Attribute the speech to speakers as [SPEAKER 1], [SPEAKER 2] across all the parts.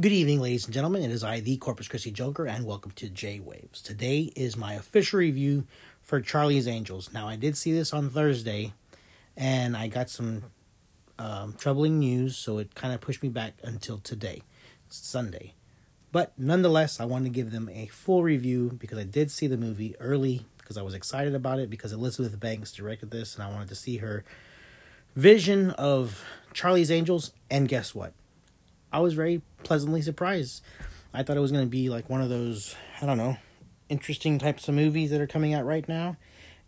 [SPEAKER 1] Good evening, ladies and gentlemen. It is I, the Corpus Christi Joker, and welcome to J Waves. Today is my official review for Charlie's Angels. Now, I did see this on Thursday, and I got some um, troubling news, so it kind of pushed me back until today, Sunday. But nonetheless, I wanted to give them a full review because I did see the movie early because I was excited about it because Elizabeth Banks directed this, and I wanted to see her vision of Charlie's Angels. And guess what? I was very pleasantly surprised. I thought it was going to be like one of those, I don't know, interesting types of movies that are coming out right now.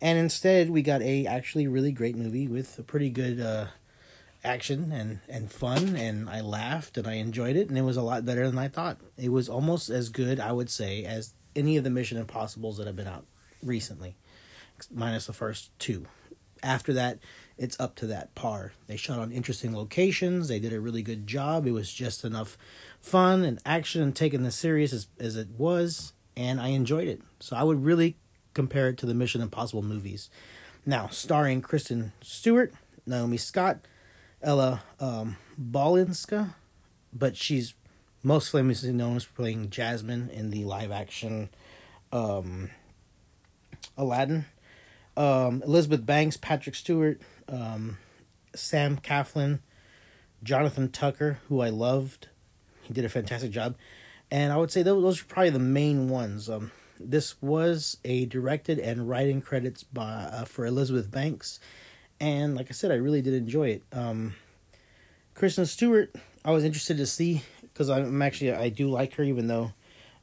[SPEAKER 1] And instead, we got a actually really great movie with a pretty good uh, action and, and fun. And I laughed and I enjoyed it. And it was a lot better than I thought. It was almost as good, I would say, as any of the Mission Impossibles that have been out recently, minus the first two. After that, it's up to that par. They shot on interesting locations. They did a really good job. It was just enough fun and action and taking this serious as, as it was, and I enjoyed it. So I would really compare it to the Mission Impossible movies. Now, starring Kristen Stewart, Naomi Scott, Ella um, Balinska, but she's most famously known as playing Jasmine in the live action um, Aladdin. Um, Elizabeth Banks, Patrick Stewart, um, Sam Claflin, Jonathan Tucker, who I loved. He did a fantastic job. And I would say those, those are probably the main ones. Um, this was a directed and writing credits by uh, for Elizabeth Banks, and like I said, I really did enjoy it. Um, Kristen Stewart, I was interested to see because I'm actually I do like her, even though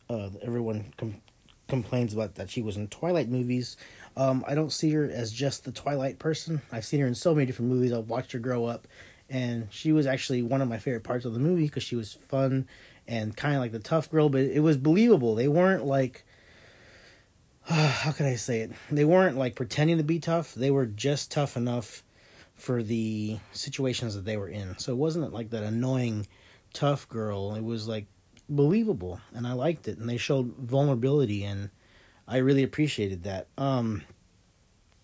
[SPEAKER 1] uh, everyone com- complains about that she was in Twilight movies. Um, I don't see her as just the Twilight person. I've seen her in so many different movies. I've watched her grow up, and she was actually one of my favorite parts of the movie because she was fun and kind of like the tough girl, but it was believable. They weren't like uh, how can I say it? They weren't like pretending to be tough. They were just tough enough for the situations that they were in. So it wasn't like that annoying tough girl. It was like believable, and I liked it. And they showed vulnerability and I really appreciated that. Um,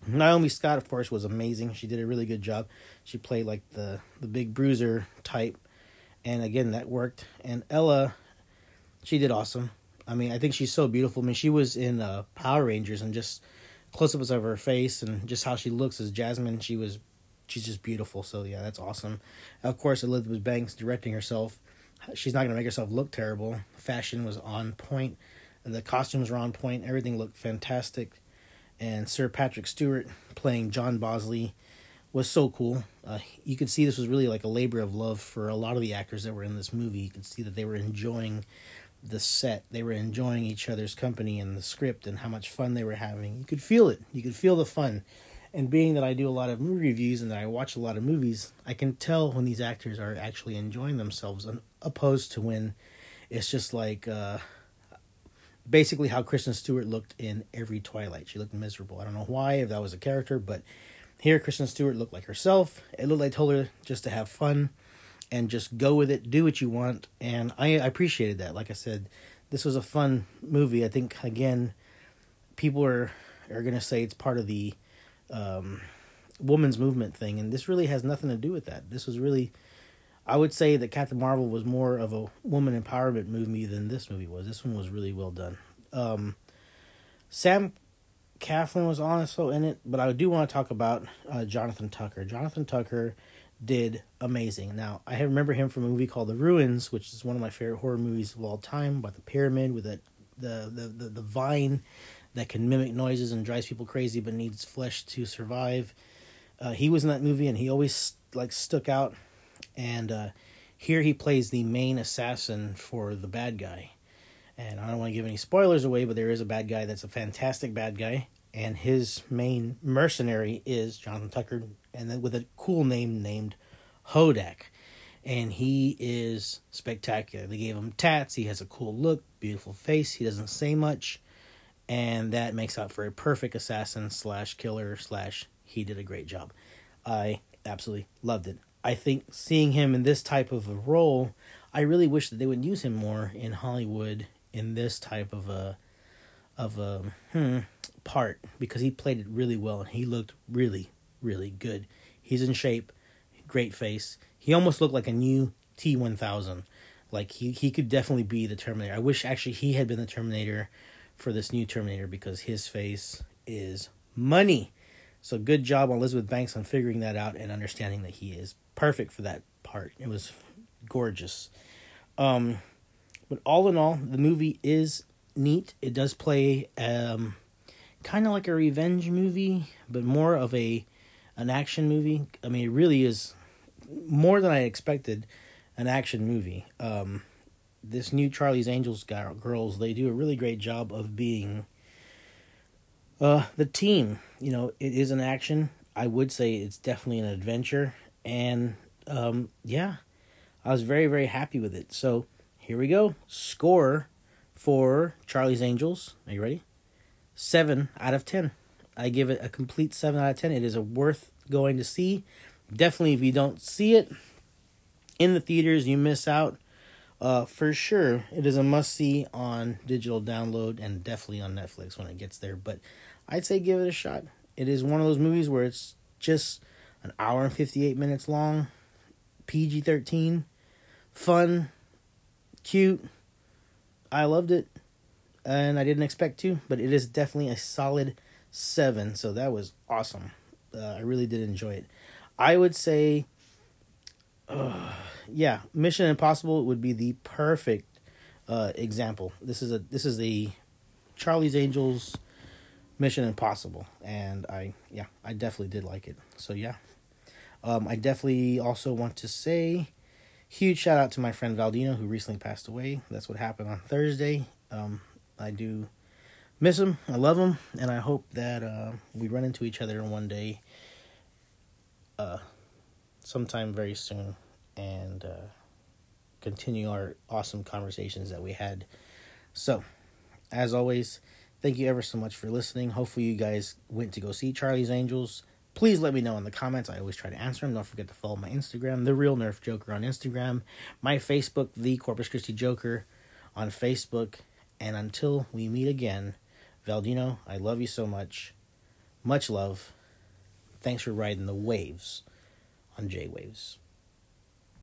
[SPEAKER 1] Naomi Scott, of course, was amazing. She did a really good job. She played like the the big bruiser type, and again that worked. And Ella, she did awesome. I mean, I think she's so beautiful. I mean, she was in uh, Power Rangers, and just close-ups of her face and just how she looks as Jasmine. She was, she's just beautiful. So yeah, that's awesome. Of course, Elizabeth Banks directing herself. She's not gonna make herself look terrible. Fashion was on point the costumes were on point. Everything looked fantastic. And Sir Patrick Stewart playing John Bosley was so cool. Uh, you could see this was really like a labor of love for a lot of the actors that were in this movie. You could see that they were enjoying the set. They were enjoying each other's company and the script and how much fun they were having. You could feel it. You could feel the fun. And being that I do a lot of movie reviews and that I watch a lot of movies, I can tell when these actors are actually enjoying themselves, opposed to when it's just like uh, basically how Kristen Stewart looked in every Twilight. She looked miserable. I don't know why, if that was a character, but here Kristen Stewart looked like herself. It looked like I told her just to have fun and just go with it, do what you want, and I, I appreciated that. Like I said, this was a fun movie. I think again, people are are gonna say it's part of the um, woman's movement thing, and this really has nothing to do with that. This was really I would say that Captain Marvel was more of a woman empowerment movie than this movie was. This one was really well done. Um, Sam Claflin was also in it, but I do want to talk about uh, Jonathan Tucker. Jonathan Tucker did amazing. Now I remember him from a movie called The Ruins, which is one of my favorite horror movies of all time, about the pyramid with that the the the, the vine that can mimic noises and drives people crazy, but needs flesh to survive. Uh, he was in that movie, and he always like stuck out and uh, here he plays the main assassin for the bad guy. And I don't want to give any spoilers away, but there is a bad guy that's a fantastic bad guy, and his main mercenary is Jonathan Tucker, and then with a cool name named Hodak. And he is spectacular. They gave him tats. He has a cool look, beautiful face. He doesn't say much, and that makes out for a perfect assassin slash killer slash. He did a great job. I absolutely loved it. I think seeing him in this type of a role, I really wish that they would use him more in Hollywood in this type of a of a hmm, part because he played it really well and he looked really really good. He's in shape, great face. He almost looked like a new T1000. Like he he could definitely be the Terminator. I wish actually he had been the Terminator for this new Terminator because his face is money. So good job on Elizabeth Banks on figuring that out and understanding that he is perfect for that part. It was gorgeous. Um, but all in all, the movie is neat. It does play um, kind of like a revenge movie, but more of a an action movie. I mean, it really is more than I expected. An action movie. Um, this new Charlie's Angels girls, they do a really great job of being uh, the team. You know, it is an action. I would say it's definitely an adventure, and um, yeah, I was very very happy with it. So here we go. Score for Charlie's Angels. Are you ready? Seven out of ten. I give it a complete seven out of ten. It is a worth going to see. Definitely, if you don't see it in the theaters, you miss out. Uh, for sure, it is a must see on digital download and definitely on Netflix when it gets there. But I'd say give it a shot. It is one of those movies where it's just an hour and 58 minutes long, PG 13, fun, cute. I loved it, and I didn't expect to, but it is definitely a solid seven. So that was awesome. Uh, I really did enjoy it. I would say, uh, yeah, Mission Impossible would be the perfect uh, example. This is a this is a Charlie's Angels Mission Impossible, and I yeah I definitely did like it. So yeah, um, I definitely also want to say huge shout out to my friend Valdino who recently passed away. That's what happened on Thursday. Um, I do miss him. I love him, and I hope that uh, we run into each other one day, uh, sometime very soon, and uh, continue our awesome conversations that we had. So, as always, thank you ever so much for listening. Hopefully, you guys went to go see Charlie's Angels. Please let me know in the comments. I always try to answer them. Don't forget to follow my Instagram, The Real Nerf Joker on Instagram, my Facebook, The Corpus Christi Joker on Facebook. And until we meet again, Valdino, I love you so much. Much love. Thanks for riding the waves on J Waves.